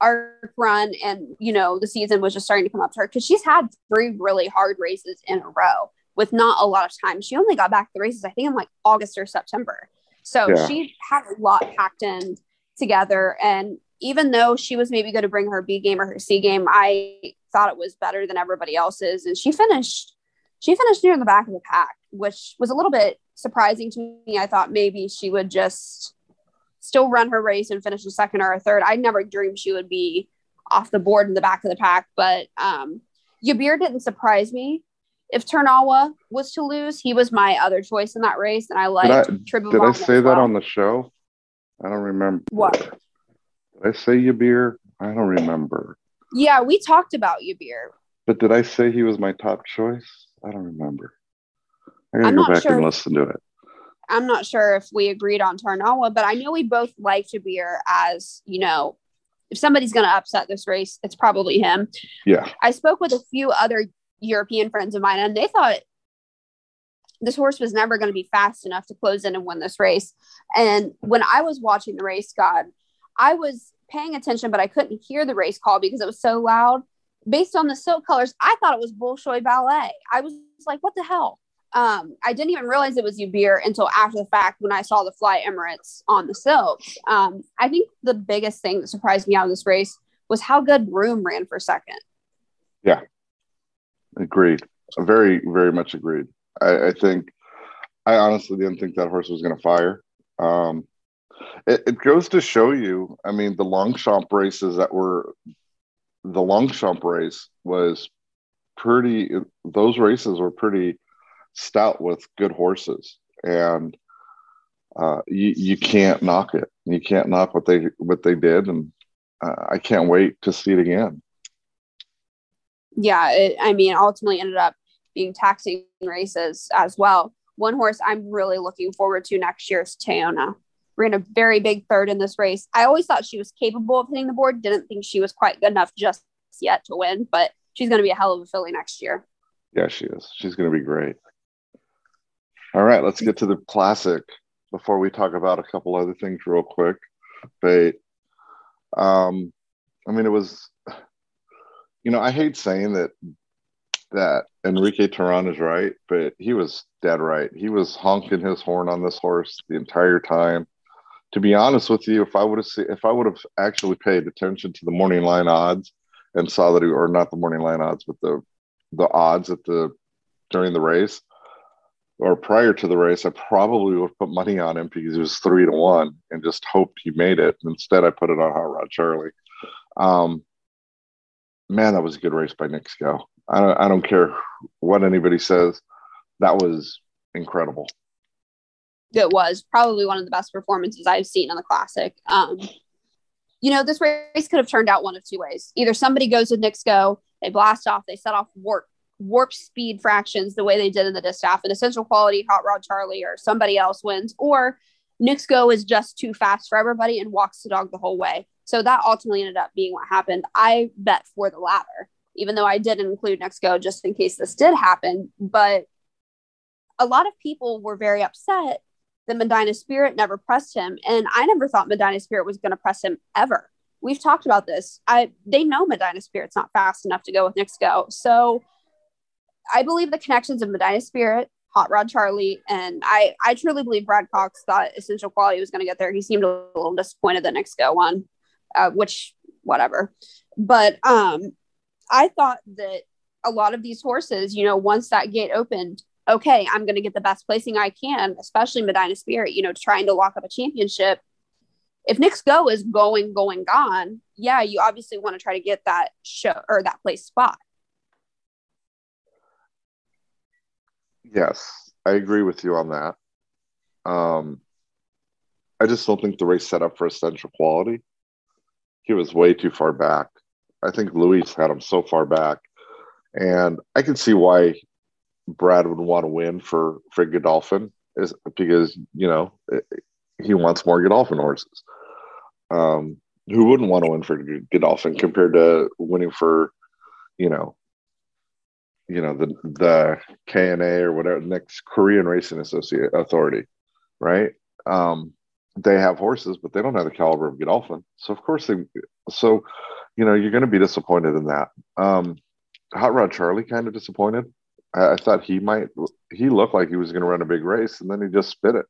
arc run and you know the season was just starting to come up to her because she's had three really hard races in a row with not a lot of time she only got back the races i think in like august or september so yeah. she had a lot packed in together and even though she was maybe going to bring her b game or her c game i thought it was better than everybody else's and she finished she finished near the back of the pack which was a little bit surprising to me i thought maybe she would just still run her race and finish a second or a third. I never dreamed she would be off the board in the back of the pack, but um, Yibir didn't surprise me. If Tarnawa was to lose, he was my other choice in that race, and I like. Did I, did I say that on the show? I don't remember. What? Did I say Yibir? I don't remember. Yeah, we talked about Yibir. But did I say he was my top choice? I don't remember. I gotta I'm go back sure. and listen to it. I'm not sure if we agreed on Tarnawa, but I know we both like Yibir as, you know, if somebody's going to upset this race, it's probably him. Yeah. I spoke with a few other European friends of mine, and they thought this horse was never going to be fast enough to close in and win this race. And when I was watching the race, God, I was paying attention, but I couldn't hear the race call because it was so loud. Based on the silk colors, I thought it was Bolshoi Ballet. I was like, what the hell? um, I didn't even realize it was Yibir until after the fact when I saw the Fly Emirates on the silks. Um, I think the biggest thing that surprised me out of this race was how good Broome ran for second. Yeah, agreed. Very, very much agreed. I, I think I honestly didn't think that horse was going to fire. Um, it, it, goes to show you. I mean, the Longchamp races that were the Longchamp race was pretty. Those races were pretty stout with good horses, and uh, you you can't knock it. You can't knock what they what they did, and uh, I can't wait to see it again. Yeah, it, I mean, ultimately ended up being taxing races as well. One horse I'm really looking forward to next year is Teona. Ran a very big third in this race. I always thought she was capable of hitting the board. Didn't think she was quite good enough just yet to win, but she's going to be a hell of a filly next year. Yeah, she is. She's going to be great. All right, let's get to the classic before we talk about a couple other things real quick. But um, I mean, it was, you know, I hate saying that that Enrique Terán is right, but he was dead right. He was honking his horn on this horse the entire time. To be honest with you, if I would have seen, if I would have actually paid attention to the morning line odds and saw that he, or not the morning line odds, but the the odds at the during the race or prior to the race, I probably would have put money on him because he was three to one and just hoped he made it. Instead, I put it on Hot Rod Charlie. Um, man, that was a good race by Knicks Go. I don't, I don't care what anybody says. That was incredible. It was probably one of the best performances I've seen in the classic. Um, you know, this race could have turned out one of two ways. Either somebody goes with Knicks Go, they blast off, they set off warp warp speed fractions the way they did in the distaff and essential quality hot rod charlie or somebody else wins or Go is just too fast for everybody and walks the dog the whole way. So that ultimately ended up being what happened. I bet for the latter even though I didn't include Knicks Go just in case this did happen. But a lot of people were very upset that Medina Spirit never pressed him. And I never thought Medina Spirit was going to press him ever. We've talked about this. I they know Medina Spirit's not fast enough to go with Go. So I believe the connections of Medina Spirit, Hot Rod Charlie, and I I truly believe Brad Cox thought Essential Quality was going to get there. He seemed a little disappointed that Go won, uh, which whatever. But um, I thought that a lot of these horses, you know, once that gate opened, okay, I'm going to get the best placing I can, especially Medina Spirit, you know, trying to lock up a championship. If Knicks Go is going, going, gone, yeah, you obviously want to try to get that show or that place spot. Yes, I agree with you on that. Um, I just don't think the race set up for essential quality. He was way too far back. I think Luis had him so far back, and I can see why Brad would want to win for for Godolphin is because you know he wants more Godolphin horses. Um, who wouldn't want to win for Godolphin compared to winning for, you know, you know the the KNA or whatever next Korean Racing Associate Authority, right? Um, they have horses, but they don't have the caliber of Godolphin. So of course they so you know, you're going to be disappointed in that. Um, Hot Rod Charlie kind of disappointed. I, I thought he might. He looked like he was going to run a big race, and then he just spit it.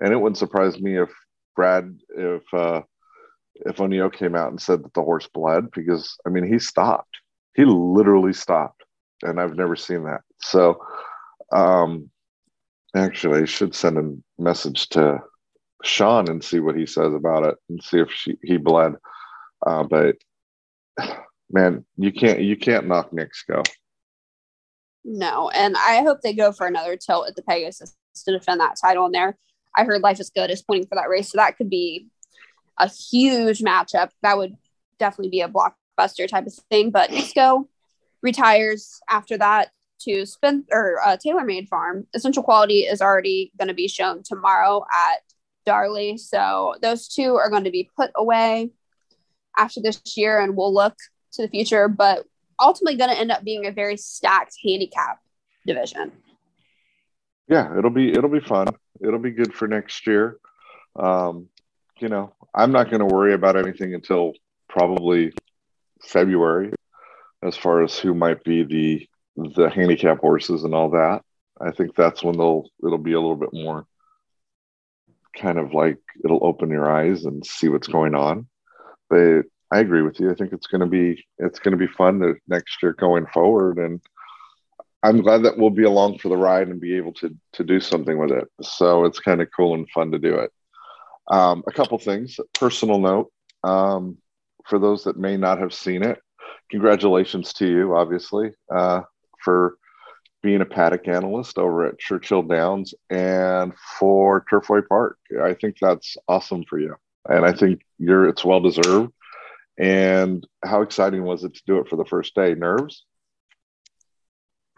And it wouldn't surprise me if Brad, if uh, if O'Neill came out and said that the horse bled because I mean he stopped. He literally stopped, and I've never seen that. So, um, actually, I should send a message to Sean and see what he says about it, and see if she, he bled. Uh, but man, you can't you can't knock Go. No, and I hope they go for another tilt at the Pegasus to defend that title in there. I heard Life is Good is pointing for that race, so that could be a huge matchup. That would definitely be a blockbuster type of thing. But Knicks retires after that to spin or uh, TaylorMade Farm. Essential Quality is already going to be shown tomorrow at Darley, so those two are going to be put away after this year and we'll look to the future, but ultimately going to end up being a very stacked handicap division. Yeah, it'll be it'll be fun. It'll be good for next year. Um, you know, I'm not going to worry about anything until probably February, as far as who might be the the handicap horses and all that. I think that's when they'll it'll be a little bit more kind of like it'll open your eyes and see what's going on but I agree with you. I think it's going to be it's going to be fun next year going forward, and I'm glad that we'll be along for the ride and be able to to do something with it. So it's kind of cool and fun to do it. Um, a couple things. Personal note um, for those that may not have seen it. Congratulations to you, obviously, uh, for being a paddock analyst over at Churchill Downs and for Turfway Park. I think that's awesome for you and I think you're it's well deserved. And how exciting was it to do it for the first day? Nerves?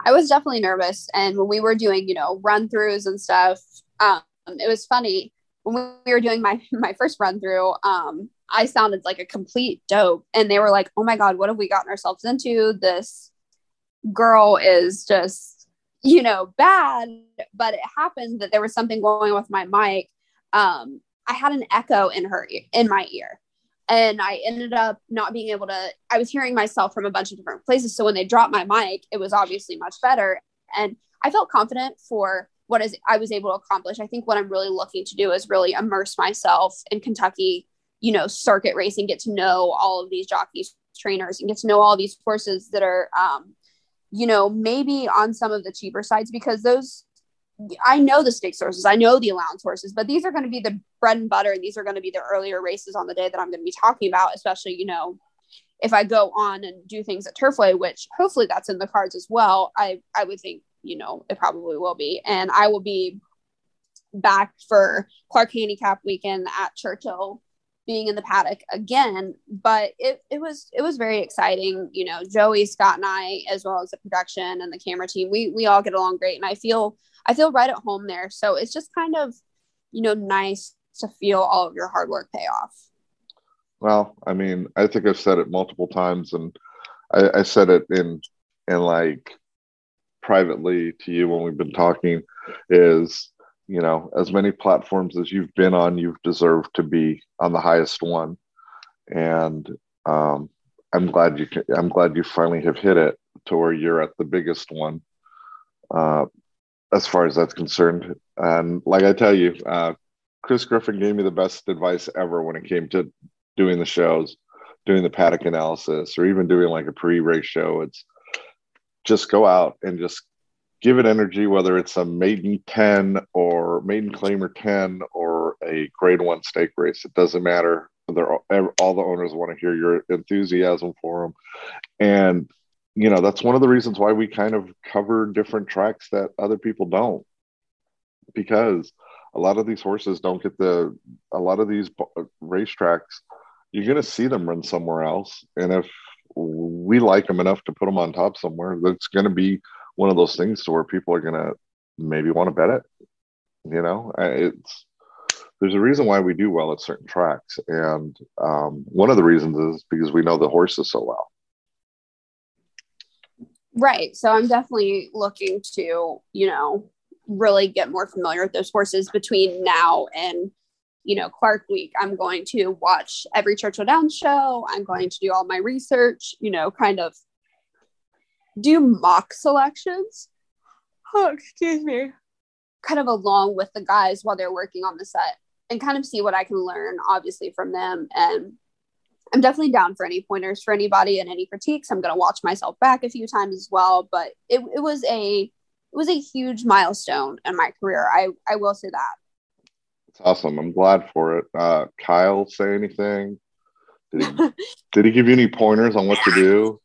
I was definitely nervous. And when we were doing, you know, run throughs and stuff, um, it was funny when we were doing my (laughs) my first run through. Um, I sounded like a complete dope, and they were like, "Oh my god, what have we gotten ourselves into? This girl is just, you know, bad." But it happened that there was something going with my mic. Um, I had an echo in her in my ear, and I ended up not being able to. I was hearing myself from a bunch of different places. So when they dropped my mic, it was obviously much better, and I felt confident for what is I was able to accomplish. I think what I'm really looking to do is really immerse myself in Kentucky, you know, circuit racing, get to know all of these jockeys, trainers, and get to know all these horses that are, um, you know, maybe on some of the cheaper sides because those. I know the stakes horses, I know the allowance horses, but these are going to be the bread and butter, and these are going to be the earlier races on the day that I'm going to be talking about, especially, you know, if I go on and do things at Turfway, which hopefully that's in the cards as well. I I would think you know, it probably will be. And I will be back for Clark Handicap weekend at Churchill being in the paddock again but it, it was it was very exciting. You know joey scott and i as well as the production and the camera team we we all get along great. And i feel i feel right at home there. So it's just kind of you know nice to feel all of your hard work pay off. Well i mean i think i've said it multiple times and i, I said it in in like privately to you when we've been talking is you know as many platforms as you've been on you've deserved to be on the highest one. And um, i'm glad you can, i'm glad you finally have hit it to where you're at the biggest one uh, as far as that's concerned. And like i tell you uh, chris griffin gave me the best advice ever when it came to doing the shows doing the paddock analysis or even doing like a pre-race show. It's just go out and just give it energy, whether it's a maiden 10 or maiden claimer 10 or a grade one stake race. It doesn't matter. They're all the owners want to hear your enthusiasm for them. And, you know, that's one of the reasons why we kind of cover different tracks that other people don't. Because a lot of these horses don't get the, a lot of these uh, racetracks, you're going to see them run somewhere else. And if we like them enough to put them on top somewhere. That's going to be one of those things to where people are to maybe want to bet it. You know, it's there's a reason why we do well at certain tracks, and um, one of the reasons is because we know the horses so well. Right. So I'm definitely looking to, you know, really get more familiar with those horses between now and you know, Clark Week, I'm going to watch every Churchill Downs show. I'm going to do all my research, you know, kind of do mock selections. Oh, excuse me. Kind of along with the guys while they're working on the set and kind of see what I can learn, obviously, from them. And I'm definitely down for any pointers for anybody and any critiques. I'm going to watch myself back a few times as well. But it, it was a it was a huge milestone in my career. I, I will say that. It's awesome. I'm glad for it. Uh, Kyle, say anything? Did he, (laughs) did he give you any pointers on what to do?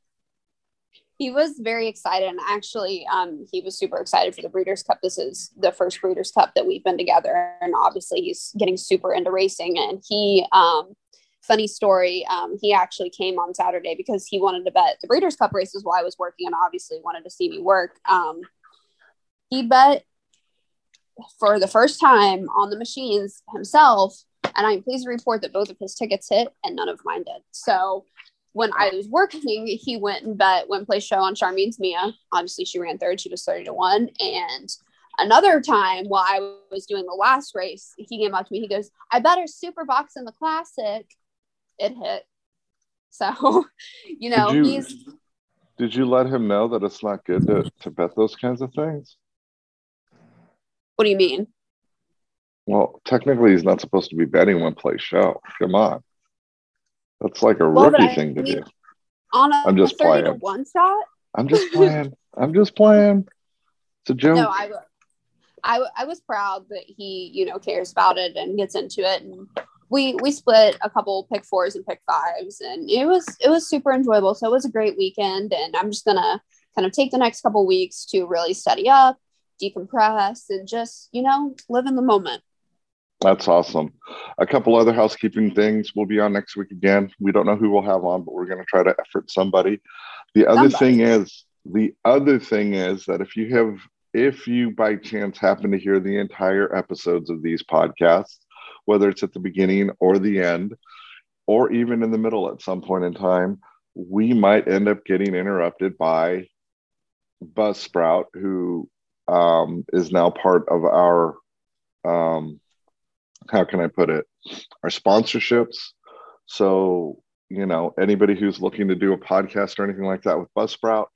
He was very excited, and actually, um, he was super excited for the Breeders' Cup. This is the first Breeders' Cup that we've been together, and obviously, he's getting super into racing. And he, um, funny story, um, he actually came on Saturday because he wanted to bet the Breeders' Cup races while I was working, and obviously wanted to see me work. Um, he bet for the first time on the machines himself. And I'm pleased to report that both of his tickets hit and none of mine did. So when I was working, he went and bet Win Play Show on Charmine's Mia. Obviously, she ran third. She was 30 to 1. And another time while I was doing the last race, he came up to me. He goes, I bet her super box in the classic. It hit. So, (laughs) you know, did you, he's. Did you let him know that it's not good to, to bet those kinds of things? What do you mean? Well, technically, he's not supposed to be betting Win Play Show. Come on, that's like a well, rookie thing to do. On a, I'm just playing. one shot. I'm just playing. I'm just playing. It's a joke. No, I, I, I was proud that he, you know, cares about it and gets into it. And we we split a couple pick fours and pick fives, and it was it was super enjoyable. So it was a great weekend, and I'm just gonna kind of take the next couple weeks to really study up decompress and just, you know, live in the moment. That's awesome. A couple other housekeeping things. We'll be on next week again. We don't know who we'll have on, but we're going to try to effort somebody. The other somebody. thing is, the other thing is that if you have, if you by chance happen to hear the entire episodes of these podcasts, whether it's at the beginning or the end, or even in the middle at some point in time, we might end up getting interrupted by Buzzsprout, who um, is now part of our, um, how can I put it, our sponsorships. So, you know, anybody who's looking to do a podcast or anything like that with Buzzsprout,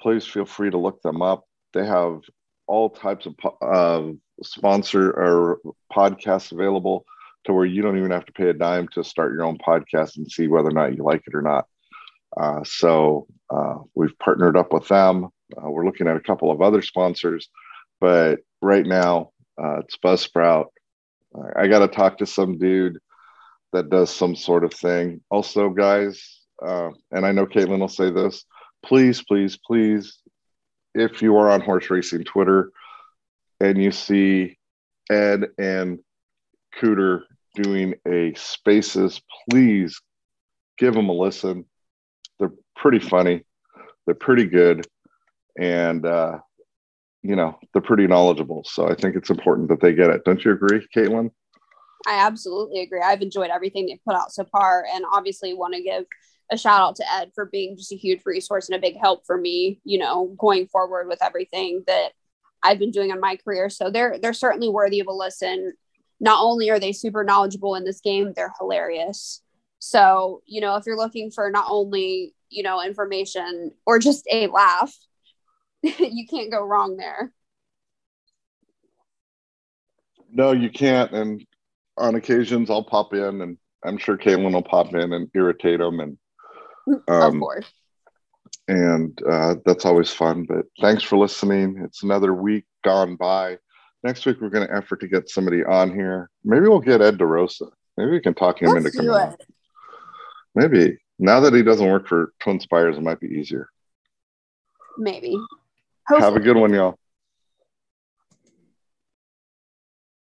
please feel free to look them up. They have all types of uh, sponsor or podcasts available to where you don't even have to pay a dime to start your own podcast and see whether or not you like it or not. Uh, so uh, we've partnered up with them. Uh, we're looking at a couple of other sponsors, but right now uh, it's Buzzsprout. I got to talk to some dude that does some sort of thing. Also, guys, uh, and I know Caitlin will say this please, please, please, if you are on horse racing Twitter and you see Ed and Cooter doing a spaces, please give them a listen. They're pretty funny, they're pretty good, and uh, you know they're pretty knowledgeable. So I think it's important that they get it. Don't you agree, Caitlin? I absolutely agree. I've enjoyed everything they've put out so far, and obviously want to give a shout out to Ed for being just a huge resource and a big help for me, you know, going forward with everything that I've been doing in my career. So they're they're certainly worthy of a listen. Not only are they super knowledgeable in this game, they're hilarious. So, you know, if you're looking for not only, you know, information or just a laugh, (laughs) you can't go wrong there. No, you can't. And on occasions, I'll pop in, and I'm sure Caitlin will pop in and irritate them and (laughs) um, of course. And uh, that's always fun. But thanks for listening. It's another week gone by. Next week, we're going to effort to get somebody on here. Maybe we'll get Ed DeRosa. Maybe we can talk him Let's into coming on. Maybe. Now that he doesn't work for Twin Spires, it might be easier. Maybe. Hopefully. Have a good one, y'all.